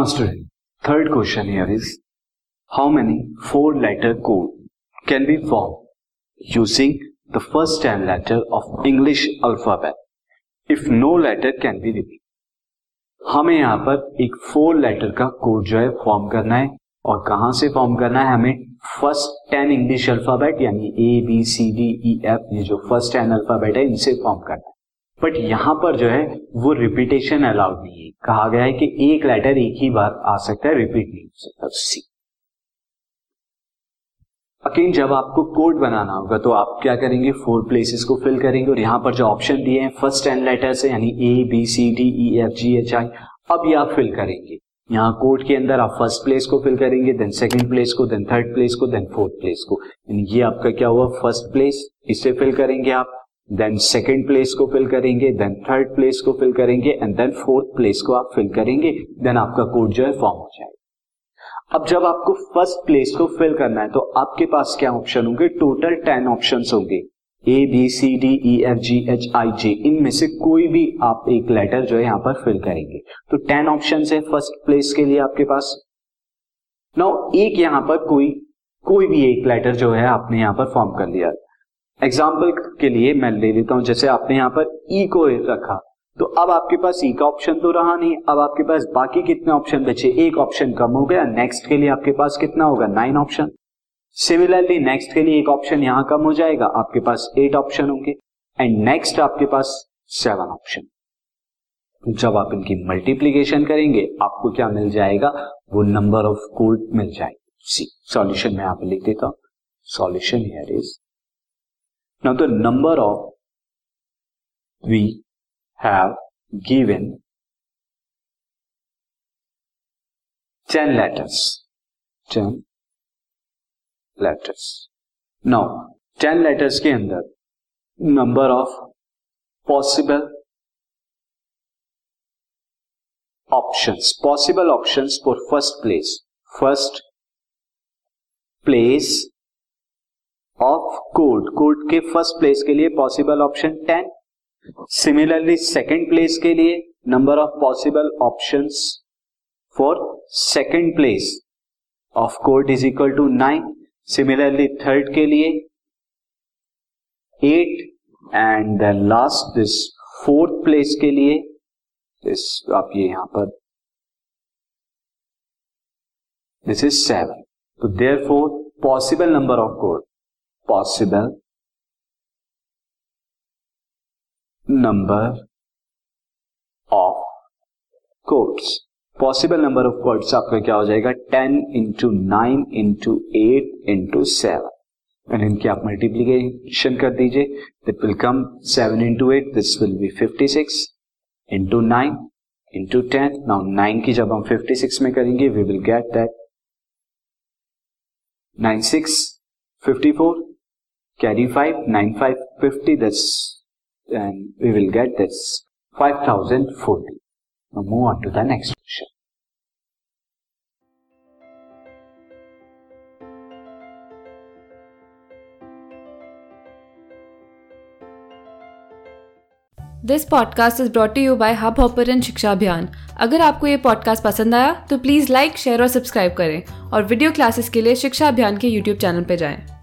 Now student third question here is how many four letter code can be form using the first ten letter of English alphabet if no letter can be repeat हमें यहाँ पर एक four letter का code जो है form करना है। और कहाँ से फॉर्म करना है हमें? फ़र्स्ट टेन इंग्लिश अल्फ़ाबेट यानी A B C D E F ये जो फ़र्स्ट टेन अल्फ़ाबेट है, इनसे फॉर्म करना है। बट यहाँ पर जो है, वो रिपीटेशन अलाउड नहीं है। कहा गया है कि एक लेटर एक ही बार आ सकता है रिपीट नहीं हो सकता सी अगेन जब आपको कोड बनाना होगा तो आप क्या करेंगे? फोर प्लेसेस को फिल करेंगे और यहाँ पर जो ऑप्शन दिए हैं फ़र्स्ट टेन लेटर्स है, यानी A B C D E F G H I अब ये आप फिल करेंगे। यहाँ कोड के अंदर आप फ़र्स्ट प्लेस को फिल करेंगे देन सेकंड प्लेस को देन थर्ड प्लेस को देन फोर्थ प्लेस को। यानी ये आपका क्या हुआ? फ़र्स्ट प्लेस इसे फिल करेंगे आप। देन सेकेंड प्लेस को फिल करेंगे देन थर्ड प्लेस को फिल करेंगे एंड देन फोर्थ प्लेस को आप फिल करेंगे देन आपका कोड जो है फॉर्म हो जाएगा। अब जब आपको फ़र्स्ट प्लेस को फिल करना है तो आपके पास क्या ऑप्शन होंगे? टोटल टेन ऑप्शन होंगे। A B C D E F G H I J इनमें से कोई भी आप एक लेटर जो है यहाँ पर फिल करेंगे। तो टेन ऑप्शन है फ़र्स्ट प्लेस के लिए आपके पास। नाउ एक यहाँ पर कोई कोई भी एक लेटर जो है आपने यहाँ पर फॉर्म कर लिया। एग्ज़ाम्पल के लिए मैं ले लेता हूँ, जैसे आपने यहाँ पर ई को रखा। तो अब आपके पास ई का ऑप्शन तो रहा नहीं, अब आपके पास बाकी कितने ऑप्शन बचे? एक ऑप्शन कम हो गया नेक्स्ट के लिए आपके पास कितना होगा? नाइन ऑप्शन सिमिलरली नेक्स्ट के लिए एक ऑप्शन यहाँ कम हो जाएगा, आपके पास एट ऑप्शन होंगे एंड नेक्स्ट आपके पास सेवन ऑप्शन जब आप इनकी मल्टीप्लीकेशन करेंगे, आपको क्या मिल जाएगा? वो नंबर ऑफ़ कोड मिल जाएगी। सी सॉल्यूशन में आप लिख देता हूँ। Solution here is Now the number of we have given 10 letters. 10 letters. Now 10 letters के अंदर number of possible options. Possible options for first place. First place of code code के first place के लिए possible option ten similarly second place के लिए number of possible option for second place of code is equal to nine similarly third के लिए eight and then last this fourth place के लिए this आप ये यहाँ पर दिस इज़ सेवन तो there four possible number of code possible number of codes possible number of codes आपका क्या हो जाएगा? Ten into nine into eight into seven and इनकी आप मल्टीप्लीकेशन कर दीजिए। That will come seven into eight this will be fifty six into nine into ten now nine की जब हम फिफ्टी सिक्स में करेंगे we will get that nine six fifty four carry 5 9 5 50 that's and we will get this 5040 now move on to the next question. This podcast is brought you by hub and Shiksha Abhiyan अगर आपको ये podcast पसंद आया तो please like share और subscribe करें और video classes के लिए शिक्षा अभियान के यूट्यूब चैनल पर।